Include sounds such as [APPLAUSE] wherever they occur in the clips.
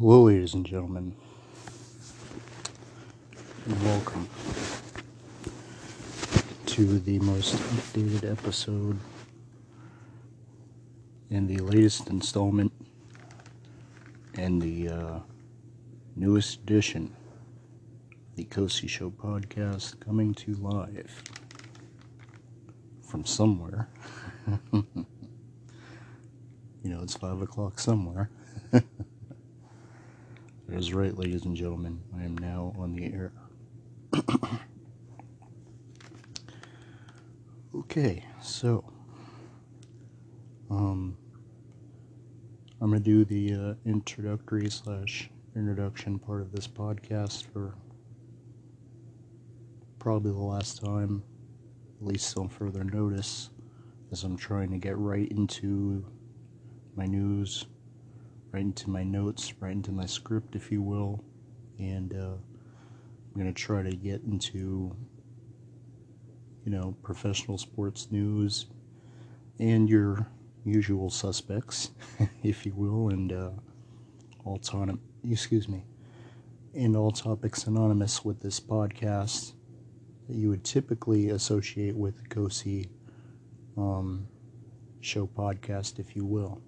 Hello, ladies and gentlemen, and welcome to the most updated episode and the latest installment and the uh, newest edition the Cozy Show podcast coming to live from somewhere. [LAUGHS] you know, it's five o'clock somewhere. [LAUGHS] That is right, ladies and gentlemen. I am now on the air. okay, so um, I'm gonna do the uh, introductory slash introduction part of this podcast for probably the last time, at least on further notice, as I'm trying to get right into my news right into my notes, right into my script, if you will, and uh, I'm gonna try to get into, you know, professional sports news and your usual suspects, [LAUGHS] if you will, and uh, all ton- excuse me, and all topics anonymous with this podcast that you would typically associate with the Cozy um, show podcast, if you will.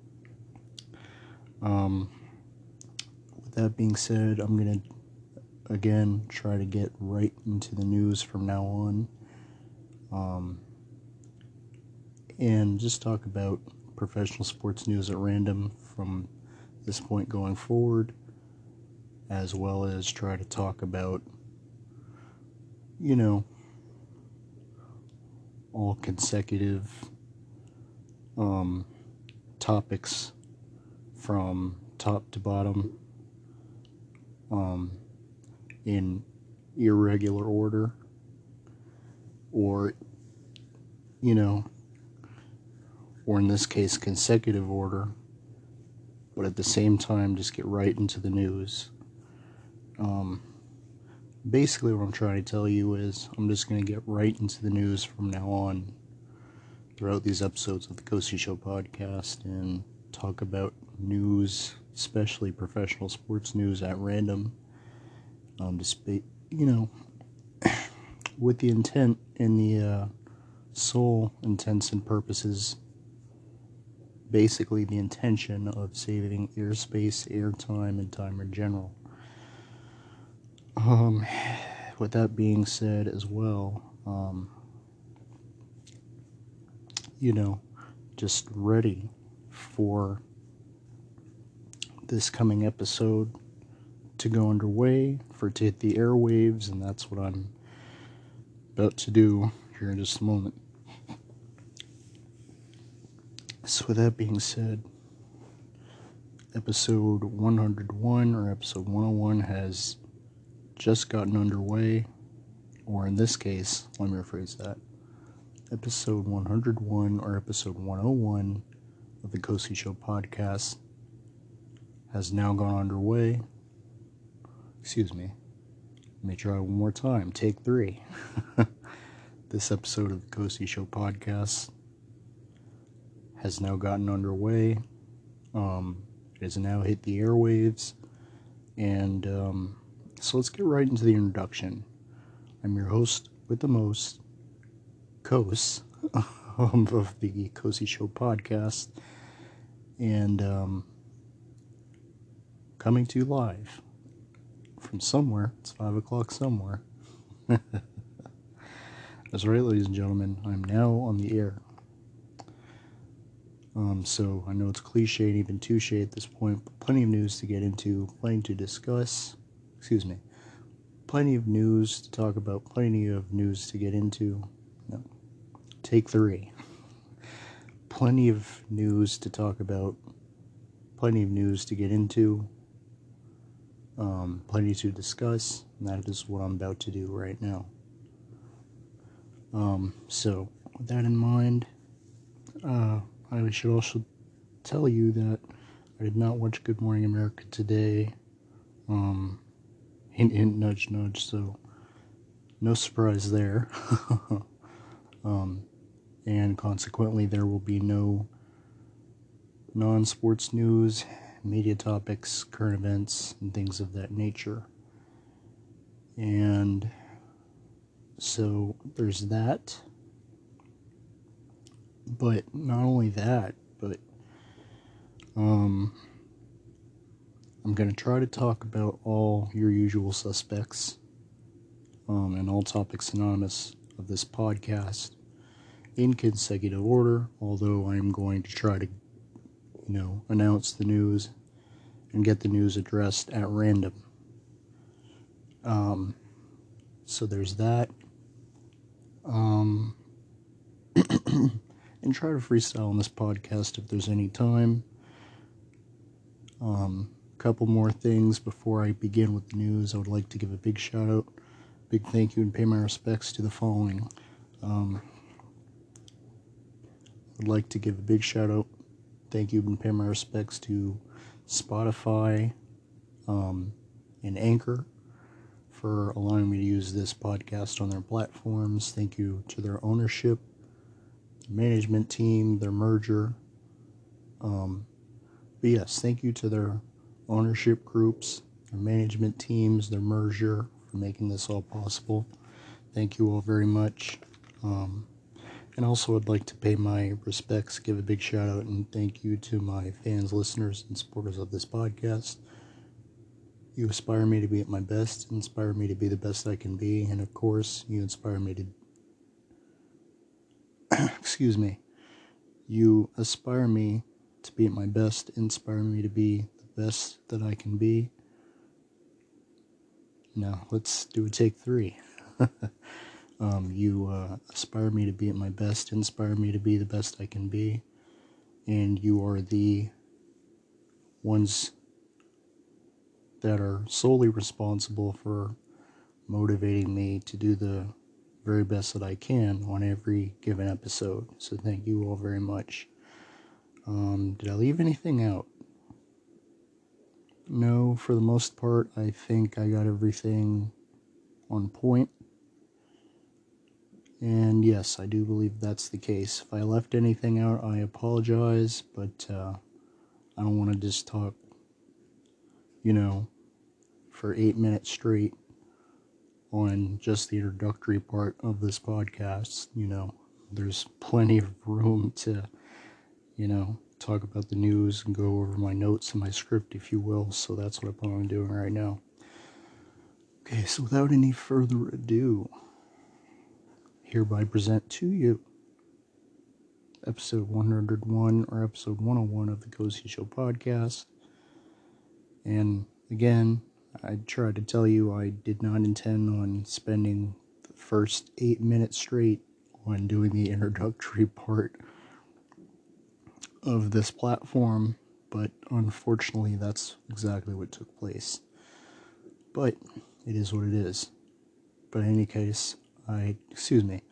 Um, with that being said, I'm going to again try to get right into the news from now on. Um, and just talk about professional sports news at random from this point going forward, as well as try to talk about, you know, all consecutive um, topics from top to bottom um, in irregular order or you know or in this case consecutive order but at the same time just get right into the news. Um, basically what i'm trying to tell you is i'm just going to get right into the news from now on throughout these episodes of the Cozy Show podcast and talk about news, especially professional sports news at random. Um, you know, [SIGHS] with the intent and the uh, sole intents and purposes, basically the intention of saving airspace, airtime, and time in general. Um, [SIGHS] with that being said, as well, um, you know, just ready for this coming episode to go underway, for it to hit the airwaves, and that's what I'm about to do here in just a moment. So, with that being said, episode 101 or episode 101 has just gotten underway, or in this case, let me rephrase that. Episode 101 or episode 101 of the Cozy Show podcast has now gone underway. Excuse me. Let me try one more time. Take three. [LAUGHS] this episode of the Cozy Show podcast has now gotten underway. Um, it has now hit the airwaves. And um, so let's get right into the introduction. I'm your host with the most, Kos, [LAUGHS] of the Cozy Show podcast. And um, coming to you live from somewhere. It's 5 o'clock somewhere. [LAUGHS] That's right, ladies and gentlemen. I'm now on the air. Um, so I know it's cliche and even touche at this point, but plenty of news to get into, plenty to discuss. Excuse me. Plenty of news to talk about, plenty of news to get into. No. Take three. [LAUGHS] plenty of news to talk about, plenty of news to get into, um, plenty to discuss, and that is what I'm about to do right now. Um, so, with that in mind, uh, I should also tell you that I did not watch Good Morning America today. Um, hint, hint, nudge, nudge, so no surprise there. [LAUGHS] um, and consequently, there will be no non sports news, media topics, current events, and things of that nature. And so there's that. But not only that, but um, I'm going to try to talk about all your usual suspects um, and all topics synonymous of this podcast in consecutive order, although I am going to try to, you know, announce the news and get the news addressed at random. Um, so there's that. Um, [CLEARS THROAT] and try to freestyle on this podcast if there's any time. Um, a couple more things before I begin with the news. I would like to give a big shout out, big thank you, and pay my respects to the following. Um, I'd like to give a big shout out, thank you, and pay my respects to Spotify um, and Anchor for allowing me to use this podcast on their platforms. Thank you to their ownership, management team, their merger. Um, but yes, thank you to their ownership groups, their management teams, their merger for making this all possible. Thank you all very much. Um, and also, I'd like to pay my respects, give a big shout out, and thank you to my fans, listeners, and supporters of this podcast. You inspire me to be at my best, inspire me to be the best I can be, and of course, you inspire me to. [CLEARS THROAT] excuse me. You aspire me to be at my best, inspire me to be the best that I can be. Now, let's do a take three. [LAUGHS] um, you uh, aspire me to be at my best, inspire me to be the best I can be, and you are the ones that are solely responsible for motivating me to do the very best that I can on every given episode. So, thank you all very much. Um, did I leave anything out? No, for the most part, I think I got everything on point. And yes, I do believe that's the case. If I left anything out, I apologize, but uh, I don't want to just talk, you know, for eight minutes straight on just the introductory part of this podcast. You know, there's plenty of room to you know, talk about the news and go over my notes and my script, if you will. So that's what I plan on doing right now. Okay, so without any further ado, hereby present to you episode 101 or episode 101 of the Cozy Show podcast. And again, I tried to tell you I did not intend on spending the first eight minutes straight on doing the introductory part of this platform, but unfortunately, that's exactly what took place. But it is what it is. But in any case, I, excuse me,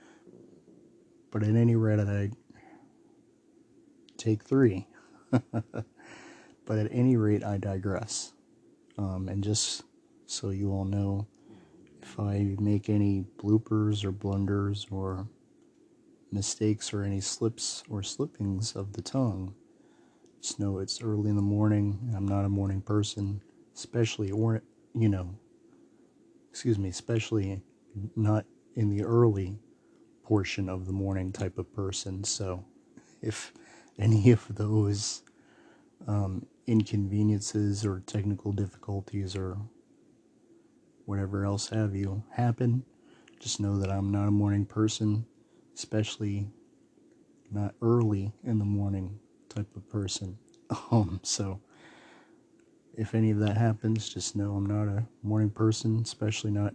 but at any rate, I take three. [LAUGHS] but at any rate, I digress. Um, and just so you all know, if I make any bloopers or blunders or mistakes or any slips or slippings of the tongue. Just know it's early in the morning. I'm not a morning person, especially, or, you know, excuse me, especially not in the early portion of the morning type of person. So if any of those um, inconveniences or technical difficulties or whatever else have you happen, just know that I'm not a morning person especially not early in the morning type of person. [LAUGHS] Um, so if any of that happens, just know I'm not a morning person, especially not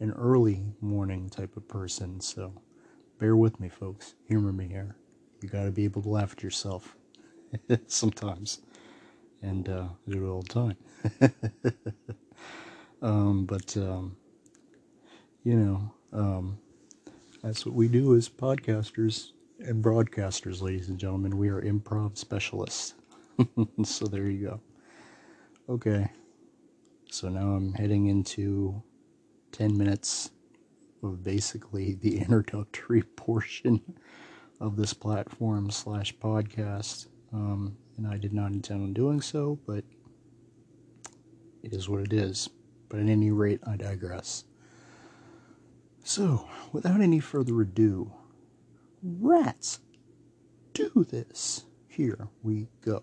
an early morning type of person. So bear with me, folks. Humor me here. You got to be able to laugh at yourself [LAUGHS] sometimes, and uh, I do it all the time. [LAUGHS] um, but um, you know. Um, that's what we do as podcasters and broadcasters, ladies and gentlemen. We are improv specialists. [LAUGHS] so there you go. Okay. So now I'm heading into 10 minutes of basically the [LAUGHS] introductory portion of this platform slash podcast. um, and I did not intend on doing so, but it is what it is. But at any rate, I digress. So, without any further ado, rats, do this. Here we go.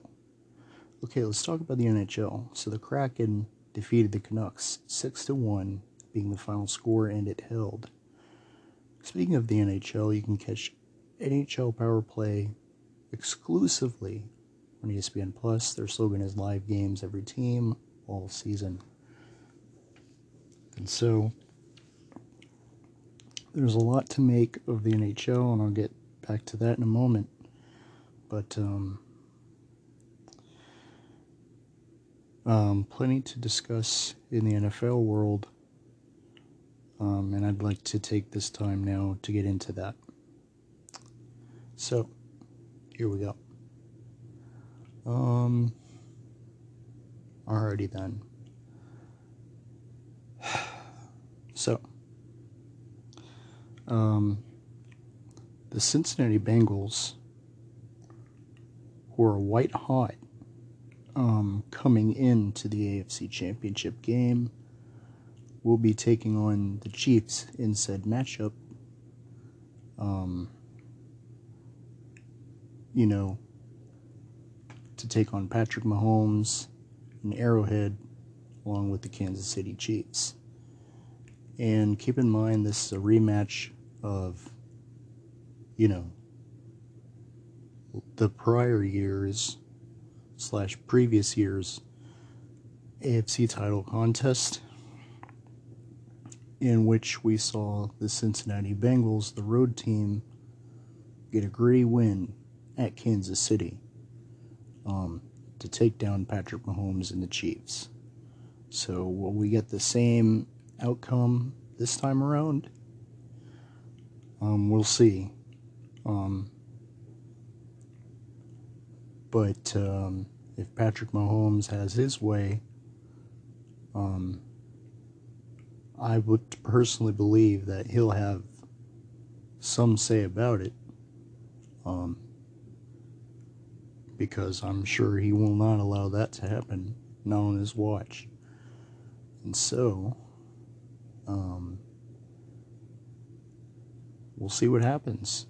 Okay, let's talk about the NHL. So the Kraken defeated the Canucks 6 to 1, being the final score, and it held. Speaking of the NHL, you can catch NHL Power Play exclusively on ESPN Plus. Their slogan is live games every team all season. And so there's a lot to make of the NHL, and I'll get back to that in a moment. But um, um, plenty to discuss in the NFL world, um, and I'd like to take this time now to get into that. So, here we go. Um, alrighty then. [SIGHS] So, um, the Cincinnati Bengals were white hot um, coming into the AFC Championship game. Will be taking on the Chiefs in said matchup. Um, you know, to take on Patrick Mahomes and Arrowhead along with the Kansas City Chiefs. And keep in mind, this is a rematch of, you know, the prior years slash previous years AFC title contest in which we saw the Cincinnati Bengals, the road team, get a gritty win at Kansas City um, to take down Patrick Mahomes and the Chiefs. So, will we get the same outcome this time around? Um, we'll see. Um, but um, if Patrick Mahomes has his way, um, I would personally believe that he'll have some say about it. Um, because I'm sure he will not allow that to happen, not on his watch. And so, um, we'll see what happens.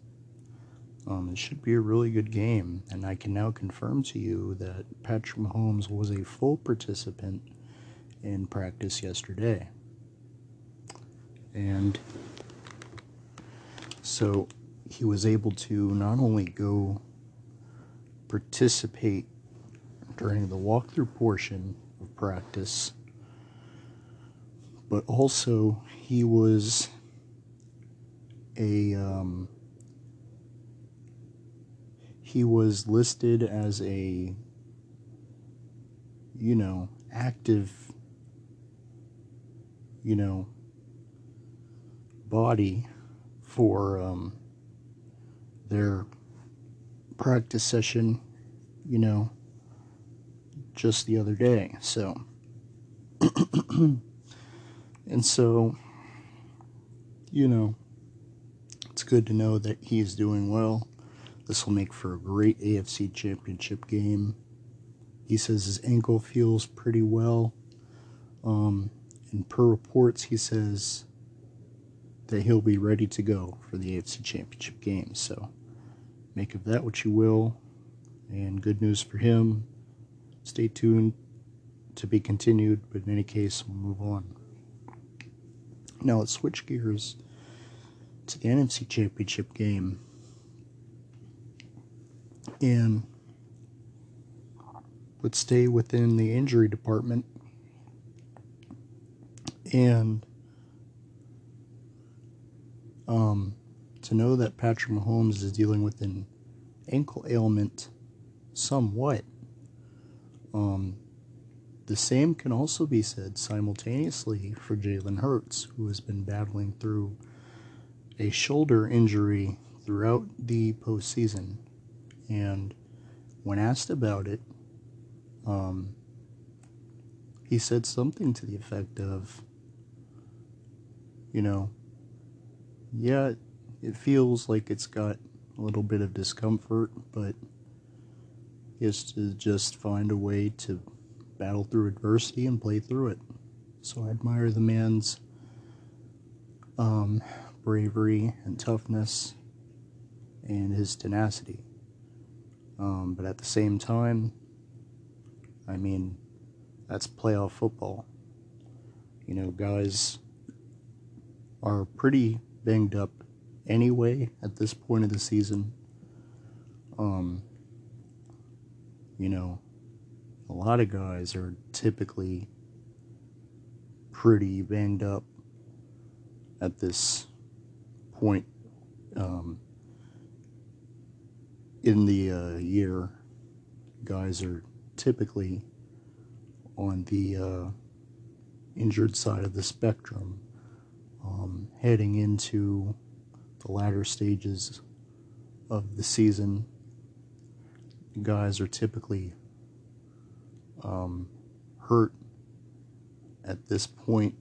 Um, it should be a really good game, and I can now confirm to you that Patrick Mahomes was a full participant in practice yesterday. And so he was able to not only go participate during the walkthrough portion of practice, but also he was a um, he was listed as a, you know, active, you know, body for um, their practice session, you know, just the other day. So, [CLEARS THROAT] and so, you know, it's good to know that he's doing well. This will make for a great AFC championship game. He says his ankle feels pretty well. Um, and per reports, he says that he'll be ready to go for the AFC championship game. So make of that what you will. And good news for him. Stay tuned to be continued, but in any case, we'll move on. Now let's switch gears to the NFC Championship game and would stay within the injury department and um, to know that Patrick Mahomes is dealing with an ankle ailment somewhat. Um, the same can also be said simultaneously for Jalen Hurts, who has been battling through a shoulder injury throughout the postseason. And when asked about it, um, he said something to the effect of, you know, yeah, it feels like it's got a little bit of discomfort, but has to just find a way to battle through adversity and play through it. So I admire the man's um, bravery and toughness and his tenacity. Um, but at the same time, I mean, that's playoff football. You know, guys are pretty banged up anyway at this point of the season. Um, you know, a lot of guys are typically pretty banged up at this point um, in the uh, year. Guys are typically on the uh, injured side of the spectrum, um, heading into the latter stages of the season. Guys are typically um, hurt at this point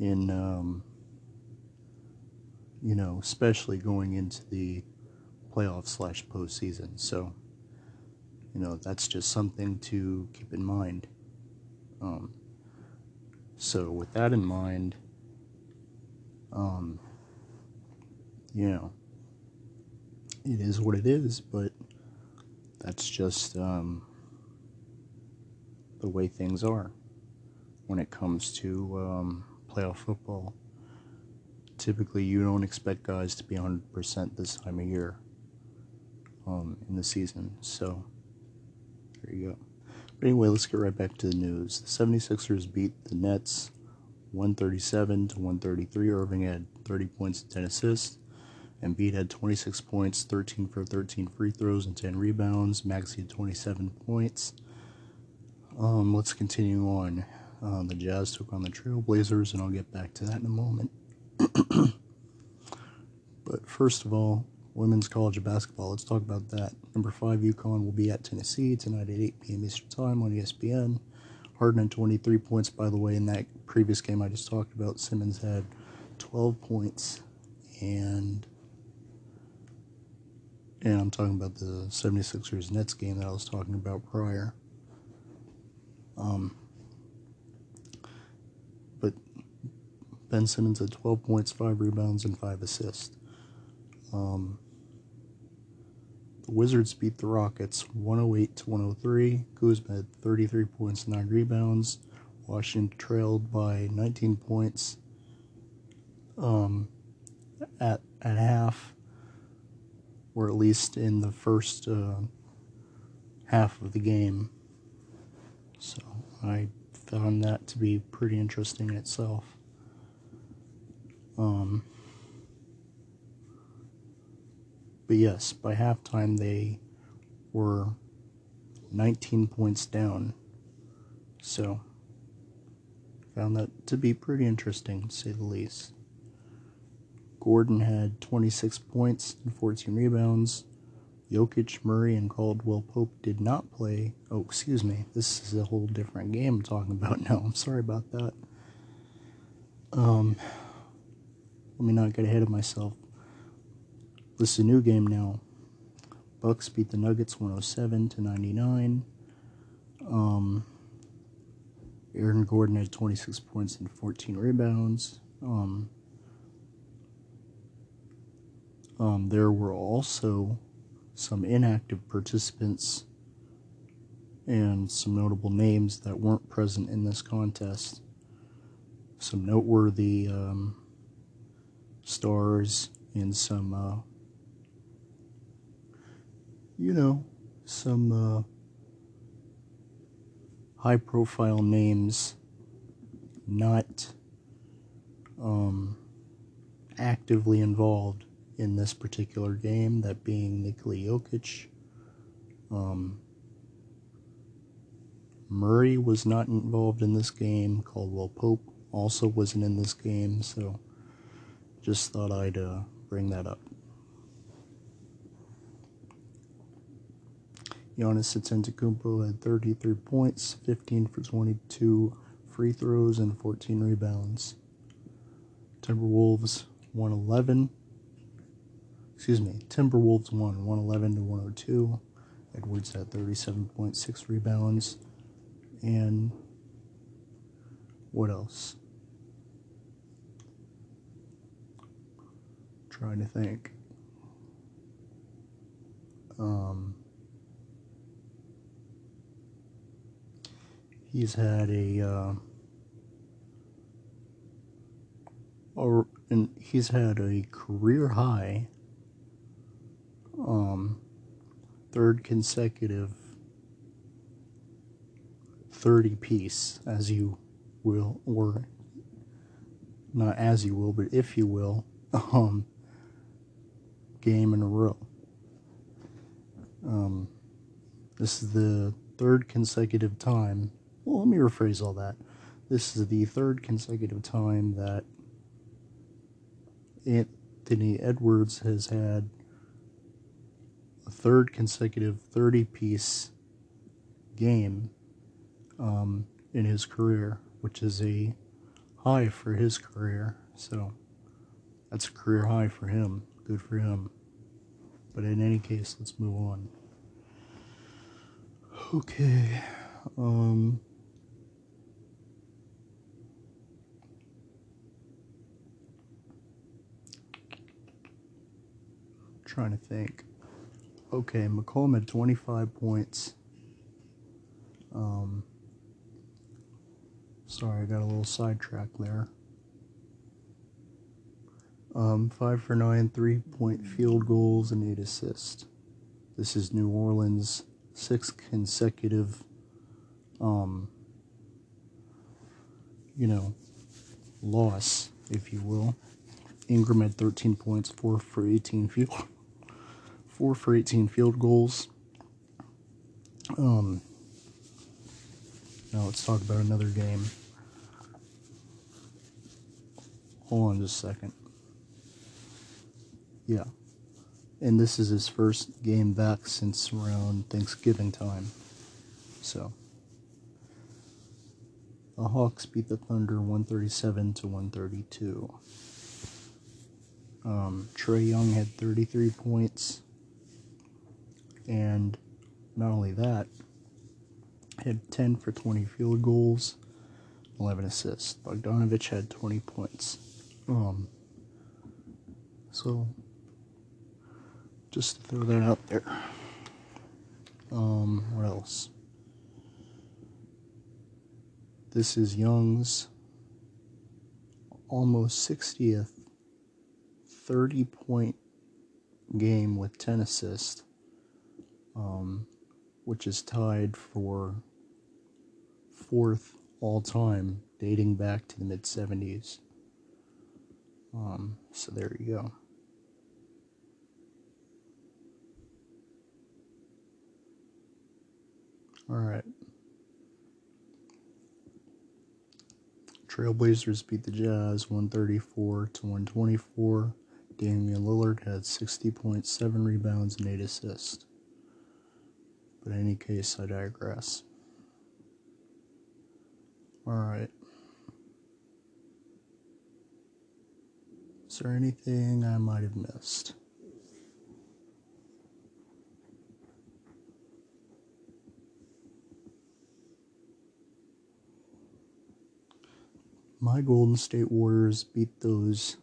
in, um, you know, especially going into the playoff slash postseason. So, you know, that's just something to keep in mind. Um, so, with that in mind, um, you know, it is what it is, but that's just um, the way things are when it comes to um, playoff football. Typically, you don't expect guys to be 100% this time of year um, in the season. So, there you go. But anyway, let's get right back to the news. The 76ers beat the Nets 137 to 133. Irving had 30 points and 10 assists. Embiid had 26 points, 13 for 13 free throws, and 10 rebounds. Maxey had 27 points. Um, let's continue on. Uh, the Jazz took on the Trailblazers, and I'll get back to that in a moment. [CLEARS THROAT] but first of all, women's college basketball. Let's talk about that. Number five, UConn will be at Tennessee tonight at 8 p.m. Eastern Time on ESPN. Harden had 23 points, by the way, in that previous game I just talked about. Simmons had 12 points, and and I'm talking about the 76ers Nets game that I was talking about prior. Um, but Ben Simmons had 12 points, 5 rebounds, and 5 assists. Um, the Wizards beat the Rockets 108 to 103. Kuzma had 33 points, 9 rebounds. Washington trailed by 19 points um, at at half or at least in the first uh, half of the game. So I found that to be pretty interesting in itself. Um, but yes, by halftime they were 19 points down. So found that to be pretty interesting, to say the least. Gordon had 26 points and 14 rebounds. Jokic, Murray, and Caldwell Pope did not play. Oh, excuse me. This is a whole different game I'm talking about [LAUGHS] now. I'm sorry about that. Um, let me not get ahead of myself. This is a new game now. Bucks beat the Nuggets 107 to 99. Um, Aaron Gordon had 26 points and 14 rebounds. Um, Um, there were also some inactive participants and some notable names that weren't present in this contest. Some noteworthy um, stars and some, uh, you know, some uh, high profile names not um, actively involved in this particular game, that being Nikola Jokic. Um, Murray was not involved in this game. Caldwell Pope also wasn't in this game, so just thought I'd uh, bring that up. Giannis Antetokounmpo had 33 points, 15 for 22 free throws, and 14 rebounds. Timberwolves 111 excuse me, Timberwolves won 111 to 102. Edwards had 37.6 rebounds. And what else? trying to think. Um, he's had a, uh, or and he's had a career high, um, third consecutive 30 piece, as you will, or not as you will, but if you will, [LAUGHS] um, game in a row. Um, this is the third consecutive time. Well, let me rephrase all that. This is the third consecutive time that Anthony Edwards has had a third consecutive 30 piece game um, in his career, which is a high for his career. So that's a career high for him. Good for him. But in any case, let's move on. Okay. Um. Trying to think. Okay, McCollum had 25 points. Um, sorry, I got a little sidetracked there. Um, five for nine, three point field goals, and eight assists. This is New Orleans' sixth consecutive, um, you know, loss, if you will. Ingram had 13 points, four for 18 field, four for 18 field goals. Um, now let's talk about another game. Hold on just a second. Yeah. And this is his first game back since around Thanksgiving time. So. The Hawks beat the Thunder 137 to 132. Um, Trae Young had 33 points. And not only that, had 10 for 20 field goals, 11 assists. Bogdanovic had 20 points. Um, so just to throw that out there. Um, what else? This is Young's almost 60th 30 point game with 10 assists, um, which is tied for fourth all time, dating back to the mid 70s. Um, so there you go. All right. Trailblazers beat the Jazz 134 to 124. Damian Lillard had 60.7 rebounds and 8 assists. But in any case, I digress. Alright. Is there anything I might have missed? my Golden State Warriors beat those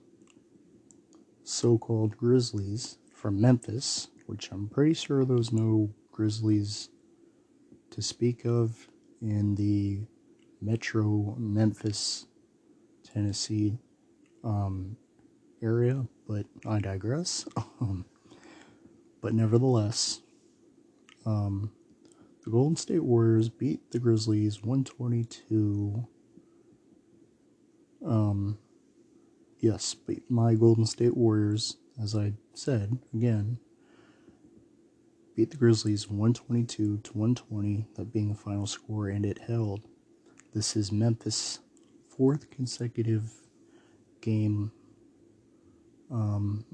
so called Grizzlies from Memphis, which I'm pretty sure there's no Grizzlies to speak of in the metro Memphis, Tennessee um, area, but I digress. [LAUGHS] Um, but nevertheless, um, the Golden State Warriors beat the Grizzlies 122 um, yes, but my Golden State Warriors, as I said again, beat the Grizzlies 122 to 120, that being the final score, and it held. This is Memphis' fourth consecutive game um,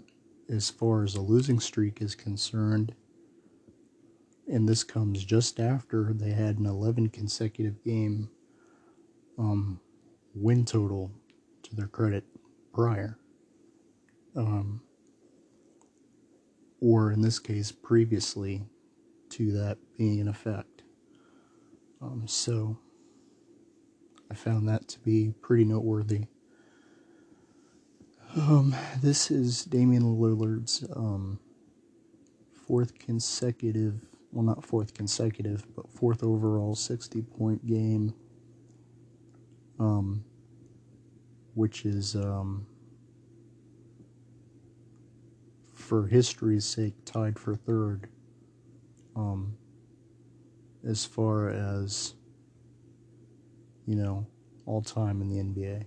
as far as a losing streak is concerned. And this comes just after they had an 11 consecutive game um, win total to their credit prior. Um, or in this case, previously to that being in effect. Um, so I found that to be pretty noteworthy. Um, this is Damian Lillard's um, fourth consecutive, well, not fourth consecutive, but fourth overall 60 point game, um, which is, um, for history's sake, tied for third um, as far as, you know, all time in the NBA.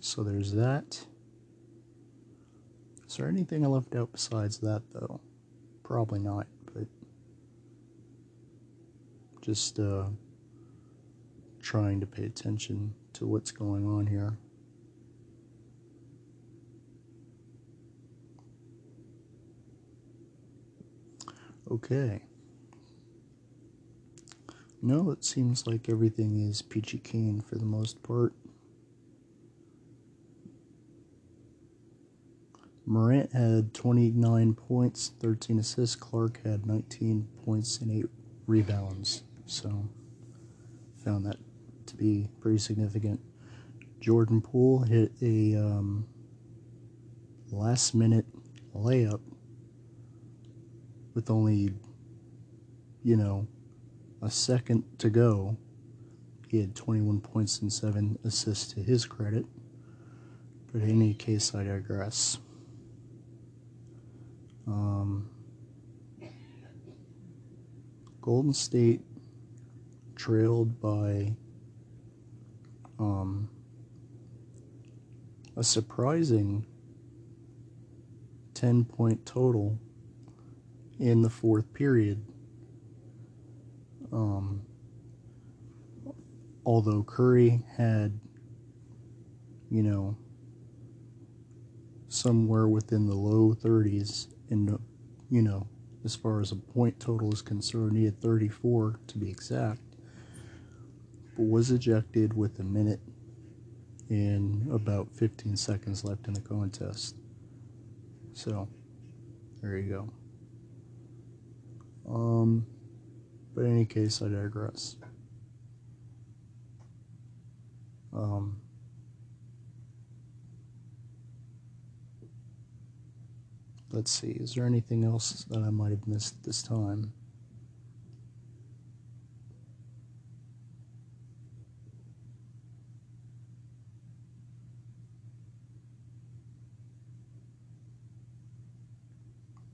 So there's that. Is there anything I left out besides that, though? Probably not, but just uh, trying to pay attention to what's going on here. Okay. No, it seems like everything is peachy keen for the most part. Morant had 29 points, 13 assists. Clark had 19 points and 8 rebounds. So, found that to be pretty significant. Jordan Poole hit a um, last minute layup with only, you know, a second to go. He had 21 points and 7 assists to his credit. But in any case, I digress. Um, Golden State trailed by um, a surprising 10 point total in the fourth period. Um, although Curry had, you know, somewhere within the low 30s in, you know, as far as a point total is concerned, he had 34 to be exact, but was ejected with a minute and about 15 seconds left in the contest. So, there you go. Um, but in any case, I digress. Um, let's see, is there anything else that I might have missed this time?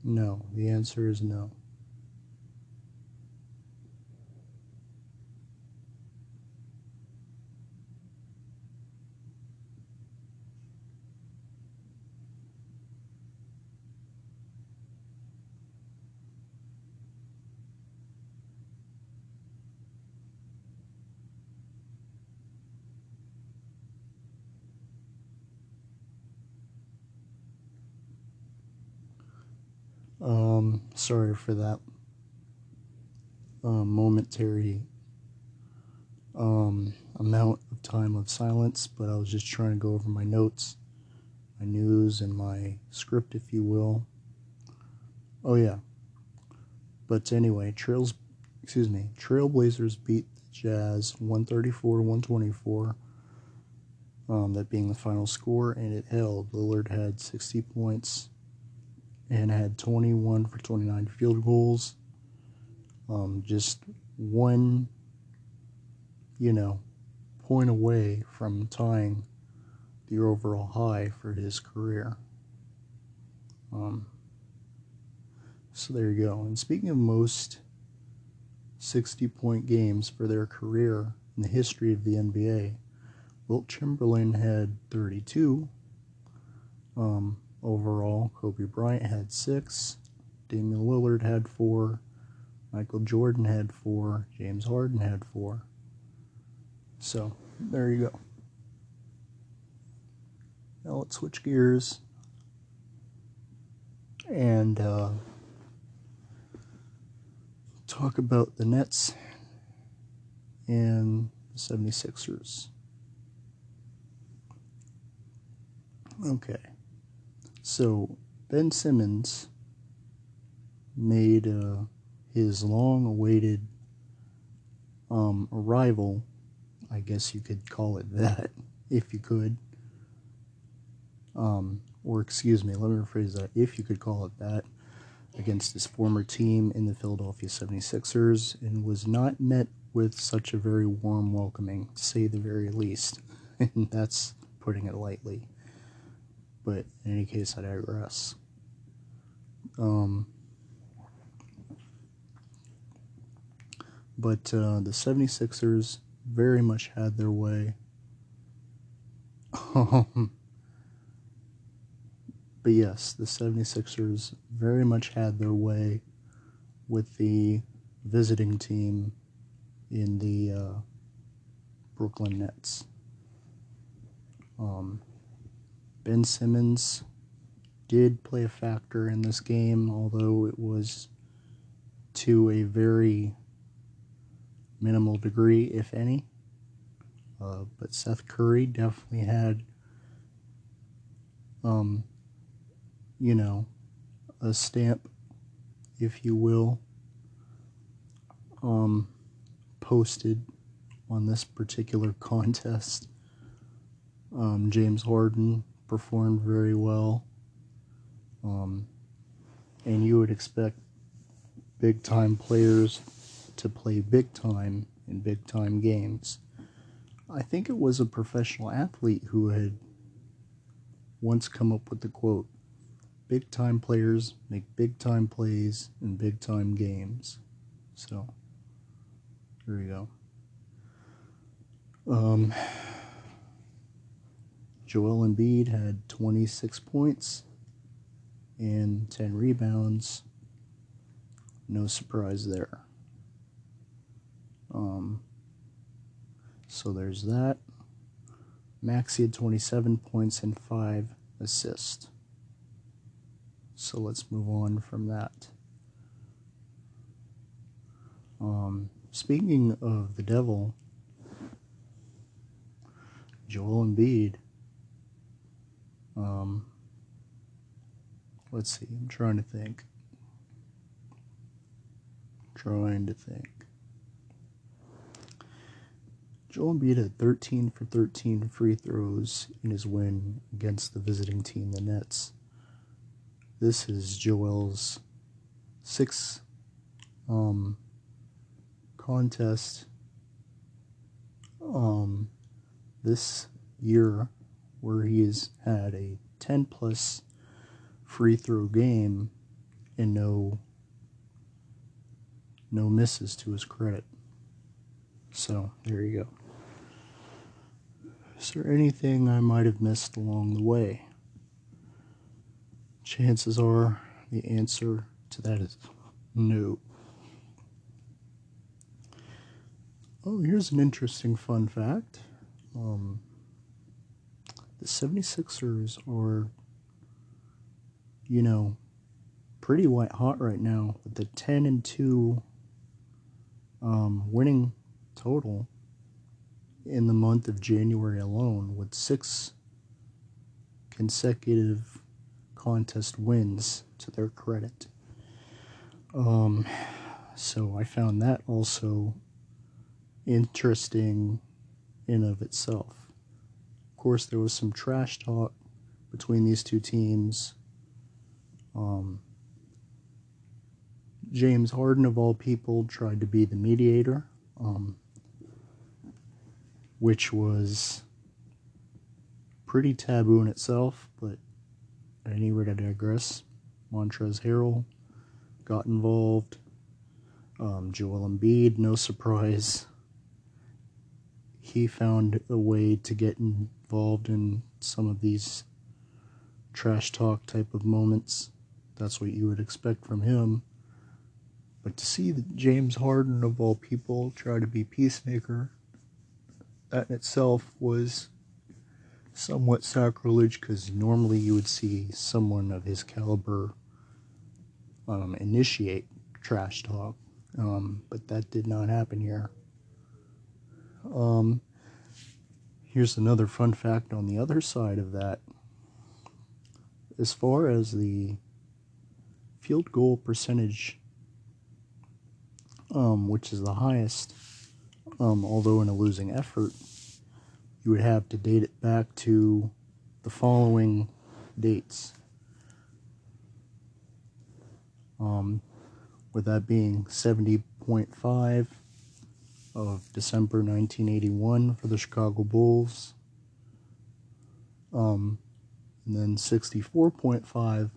No, the answer is no. Um, sorry for that uh, momentary um, amount of time of silence, but I was just trying to go over my notes, my news, and my script, if you will. Oh yeah. But anyway, Trails, excuse me, Trailblazers beat the Jazz 134 to 124. Um, that being the final score, and it held. Lillard had 60 points, and had 21 for 29 field goals. Um, just one, you know, point away from tying the overall high for his career. Um, so there you go. And speaking of most 60 point games for their career in the history of the NBA, Wilt Chamberlain had 32. Um, overall. Kobe Bryant had six. Damian Lillard had four. Michael Jordan had four. James Harden had four. So, there you go. Now let's switch gears and uh, talk about the Nets and the 76ers. Okay. So, Ben Simmons made uh, his long awaited um, arrival, I guess you could call it that, [LAUGHS] if you could. Um, or excuse me, let me rephrase that, if you could call it that, against his former team in the Philadelphia 76ers and was not met with such a very warm welcoming, to say the very least. [LAUGHS] and that's putting it lightly. But in any case, I digress. Um, but uh, the 76ers very much had their way. [LAUGHS] Um, but yes, the 76ers very much had their way with the visiting team in the uh, Brooklyn Nets. Um, ben Simmons did play a factor in this game, although it was to a very minimal degree, if any. Uh, but Seth Curry definitely had, um, you know, a stamp, if you will, um, posted on this particular [LAUGHS] contest. Um, James Harden performed very well. Um, and you would expect big time players to play big time in big time games. I think it was a professional athlete who had once come up with the quote big time players make big time plays in big time games. So, there you go. Um, Joel Embiid had 26 points and 10 rebounds. No surprise there. Um, so there's that. Maxey had 27 points and 5 assists. So let's move on from that. Um, speaking of the devil, Joel Embiid. Um, let's see, I'm trying to think. Trying to think. Joel Embiid had 13 for 13 free throws in his win against the visiting team, the Nets. This is Joel's sixth um, contest um, this year where he has had a 10 plus free throw game and no no misses to his credit. So there you go. Is there anything I might have missed along the way? Chances are the answer to that is no. Oh, here's an interesting fun fact. Um, the 76ers are, you know, pretty white hot right now with the 10 and 2 um, winning total in the month of January alone with six consecutive contest wins to their credit. Um, so I found that also interesting in of itself. Course, there was some trash talk between these two teams. Um, James Harden, of all people, tried to be the mediator. Um, which was pretty taboo in itself, but at any rate, I digress. Montrezl Harrell got involved. Um, Joel Embiid, no surprise, he found a way to get involved in some of these trash talk type of moments. That's what you would expect from him. But to see James Harden, of all people, try to be peacemaker that in itself was somewhat sacrilege because normally you would see someone of his caliber um, initiate trash talk, um, but that did not happen here. Um, here's another fun fact on the other side of that. As far as the field goal percentage, um, which is the highest, um, although in a losing effort, you would have to date it back to the following dates. Um, with that being 70.5 of December 1981 for the Chicago Bulls. Um, and then 64.5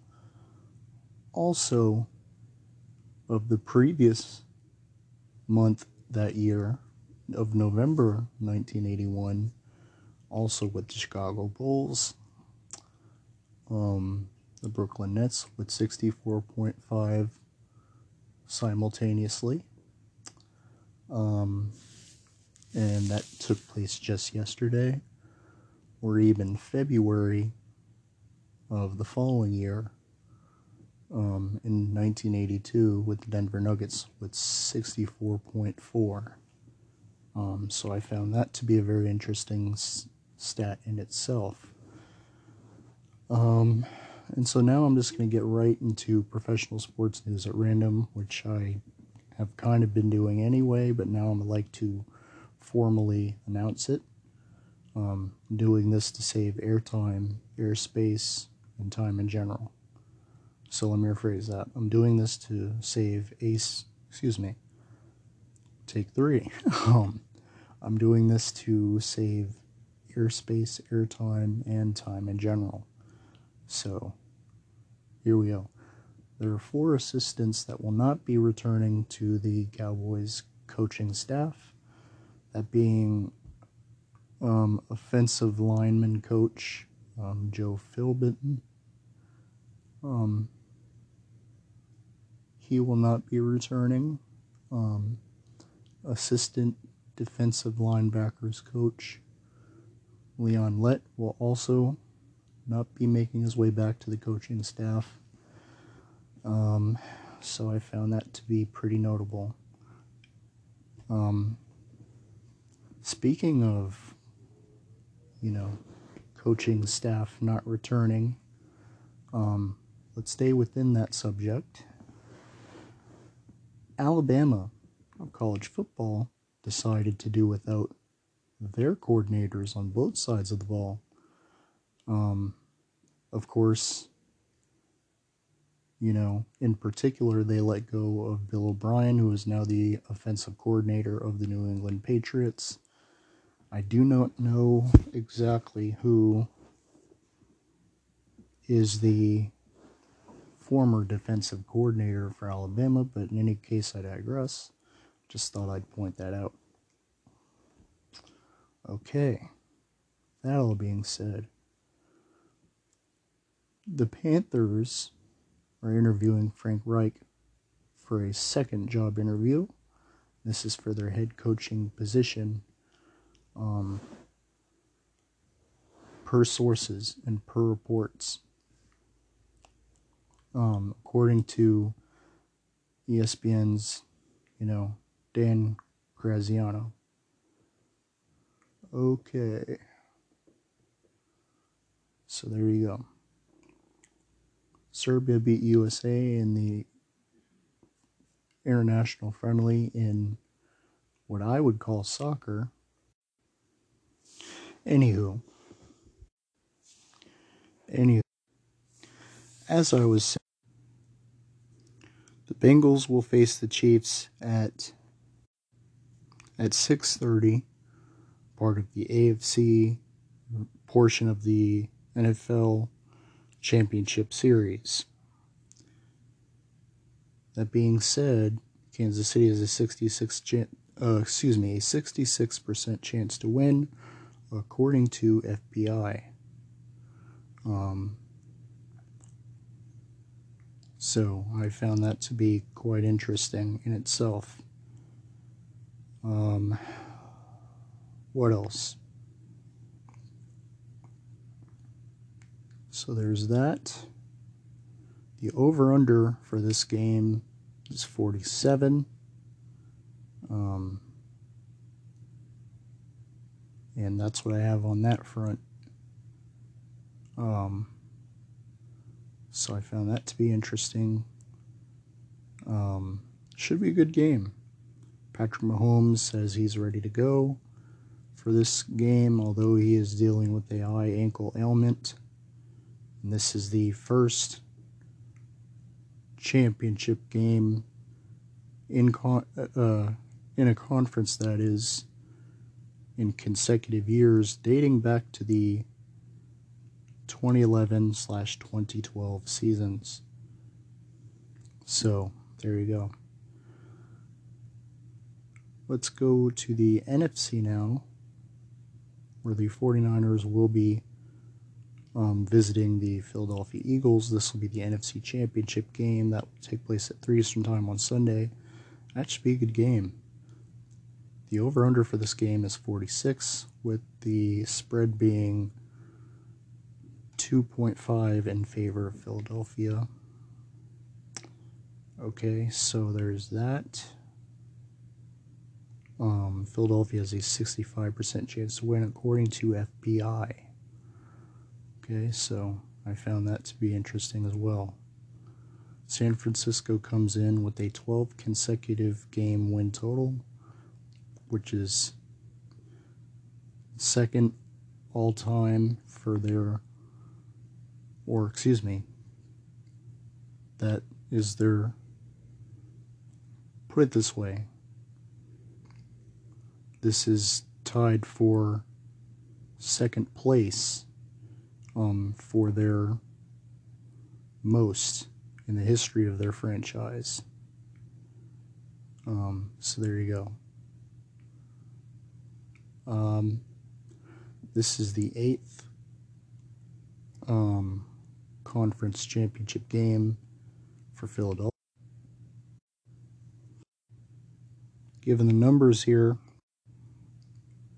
also of the previous month that year of November 1981 also with the Chicago Bulls um, the Brooklyn Nets with 64.5 simultaneously um, and that took place just yesterday or even February of the following year um, in 1982 with the Denver Nuggets with 64.4. Um, so I found that to be a very interesting s- stat in itself. Um, and so now I'm just going to get right into professional sports news at random, which I have kind of been doing anyway, but now I'm like to formally announce it. Um, doing this to save airtime, airspace, and time in general. So let me rephrase that. I'm doing this to save ace, excuse me, take three. [LAUGHS] um, I'm doing this to save airspace, airtime, and time in general. So here we go. There are four assistants that will not be returning to the Cowboys coaching staff. That being um, offensive lineman coach um, Joe Philbin. Um, he will not be returning. Um, assistant defensive linebackers coach Leon Lett will also not be making his way back to the coaching staff. Um, so I found that to be pretty notable. Um, speaking of, you know, coaching staff not returning, um, let's stay within that subject. Alabama college football decided to do without their coordinators on both sides of the ball. Um, of course, you know, in particular, they let go of Bill O'Brien, who is now the offensive coordinator of the New England Patriots. I do not know exactly who is the former defensive coordinator for Alabama, but in any case, I digress. Just thought I'd point that out. Okay, that all being said, the Panthers are interviewing Frank Reich for a second job interview. This is for their head coaching position. Um, per sources and per reports. Um, according to ESPN's, you know, Dan Graziano. Okay. So there you go. Serbia beat USA in the international friendly in what I would call soccer. Anywho, anywho, as I was saying, the Bengals will face the Chiefs at at 6:30, part of the AFC portion of the NFL Championship Series. That being said, Kansas City has a 66 uh, excuse me, a 66% chance to win according to FPI. Um, so I found that to be quite interesting in itself. Um, what else? So there's that. The over under for this game is 47. Um, and that's what I have on that front. Um, so I found that to be interesting. Um, should be a good game. Patrick Mahomes says he's ready to go for this game, although he is dealing with a eye ankle ailment. And this is the first championship game in con- uh, in a conference that is in consecutive years, dating back to the 2011 slash 2012 seasons. So there you go. Let's go to the NFC now, where the 49ers will be um, visiting the Philadelphia Eagles. This will be the NFC Championship game that will take place at 3 Eastern Time on Sunday. That should be a good game. The over under for this game is 46, with the spread being 2.5 in favor of Philadelphia. Okay, so there's that. Um, Philadelphia has a 65% chance to win according to FPI. Okay, so I found that to be interesting as well. San Francisco comes in with a 12 consecutive game win total which is second all time for their, or excuse me, that is their, put it this way, this is tied for second place um, for their most in the history of their franchise. Um, so there you go. Um, this is the eighth um, conference championship game for Philadelphia. Given the numbers here,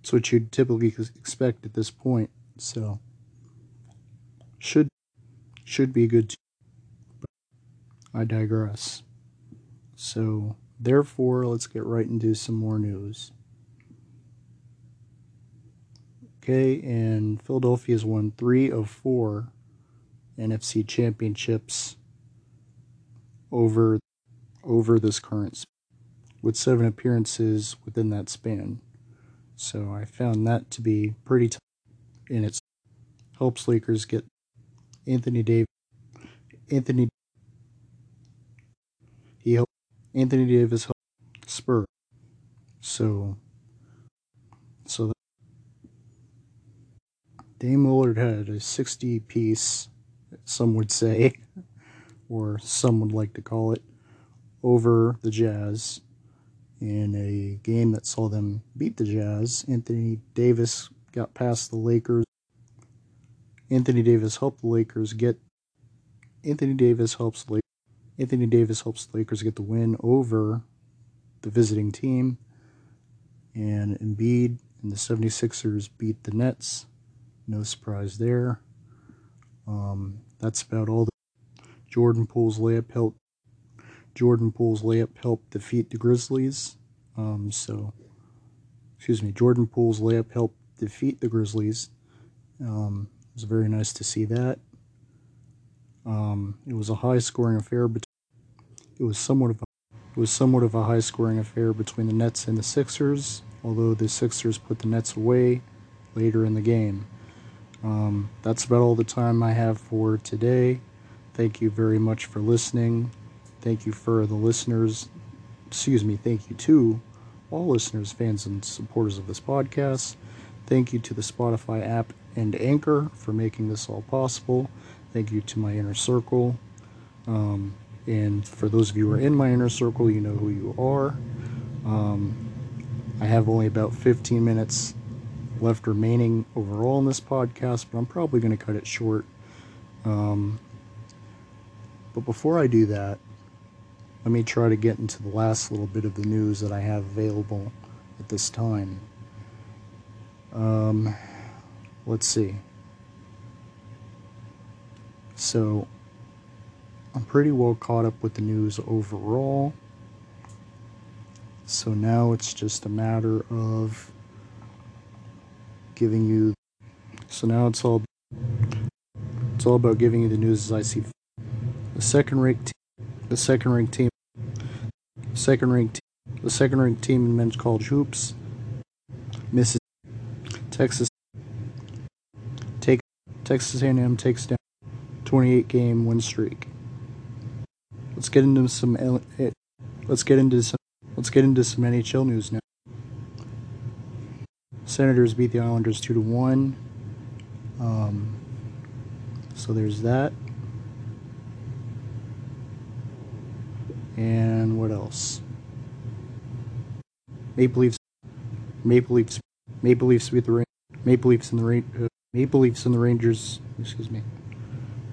it's what you'd typically expect at this point. So should should be good. Too, I digress. So therefore, let's get right into some more news. Okay, and Philadelphia has won three of four NFC championships over over this current span, with seven appearances within that span. So I found that to be pretty tough, and it helps Lakers get Anthony Davis. Anthony he helped Anthony Davis helped Spur. So so That, Dame Lillard had a 60 piece, some would say, [LAUGHS] or some would like to call it, over the Jazz in a game that saw them beat the Jazz. Anthony Davis got past the Lakers. Anthony Davis helped the Lakers get. Anthony Davis helps the Anthony Davis helps the Lakers get the win over the visiting team. And Embiid and the 76ers beat the Nets no surprise there. Um, that's about all. Jordan Poole's layup helped. Jordan Poole's layup helped defeat the Grizzlies. Um, so, excuse me. Jordan Poole's layup helped defeat the Grizzlies. Um, was very nice to see that. Um, it was a high-scoring affair. It was somewhat of a, it was somewhat of a high-scoring affair between the Nets and the Sixers. Although the Sixers put the Nets away later in the game. Um, that's about all the time I have for today. Thank you very much for listening. Thank you for the listeners. Excuse me, thank you to all listeners, fans, and supporters of this podcast. Thank you to the Spotify app and Anchor for making this all possible. Thank you to my inner circle. Um, and for those of you who are in my inner circle, you know who you are. Um, I have only about 15 minutes left remaining overall in this podcast, but I'm probably going to cut it short. Um, but before I do that, let me try to get into the last little bit of the news that I have available at this time. Um, let's see. So, I'm pretty well caught up with the news overall. So now it's just a matter of giving you. So now it's all it's all about giving you the news as I see. The second ranked the second ranked team, second ranked the second ranked team in men's college hoops. Misses Texas take Texas A&M takes down 28 game win streak. Let's get into some eh, let's get into some let's get into some NHL news now. Senators beat the Islanders 2 to 1. Um, so there's that. And what else? Maple Leafs, Maple Leafs, Maple Leafs beat the Maple Leafs and the uh, Maple Leafs and the Rangers. Excuse me.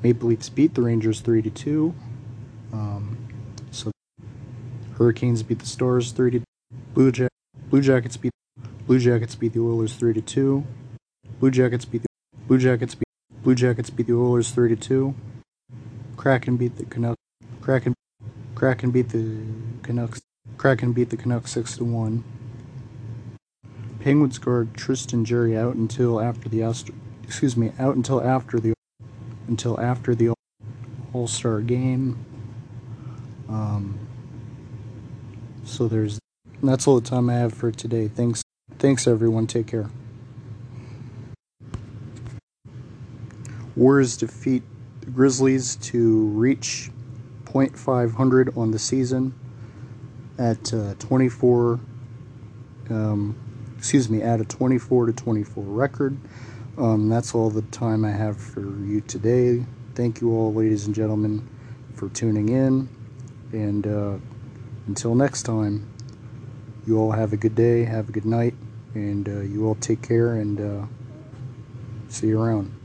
Maple Leafs beat the Rangers three to two. Um, so Hurricanes beat the Stars three to Blue Jack Blue Jackets beat Blue Jackets beat the Oilers three to two. Blue Jackets beat the Blue Jackets beat Blue Jackets beat the Oilers three to two. Kraken beat the Canucks. Kraken Kraken beat the Canucks. Kraken beat the Canucks six to one. Penguins guard Tristan Jarry out until after the Astro, excuse me out until after the until after the All Star game. Um, so there's that's all the time I have for today. Thanks, thanks everyone. Take care. Warriors defeat the Grizzlies to reach .500 on the season at uh, 24. Um, excuse me, at a 24 to 24 record. Um, that's all the time I have for you today. Thank you all, ladies and gentlemen, for tuning in. And uh, until next time, you all have a good day, have a good night, and uh, you all take care and uh, see you around.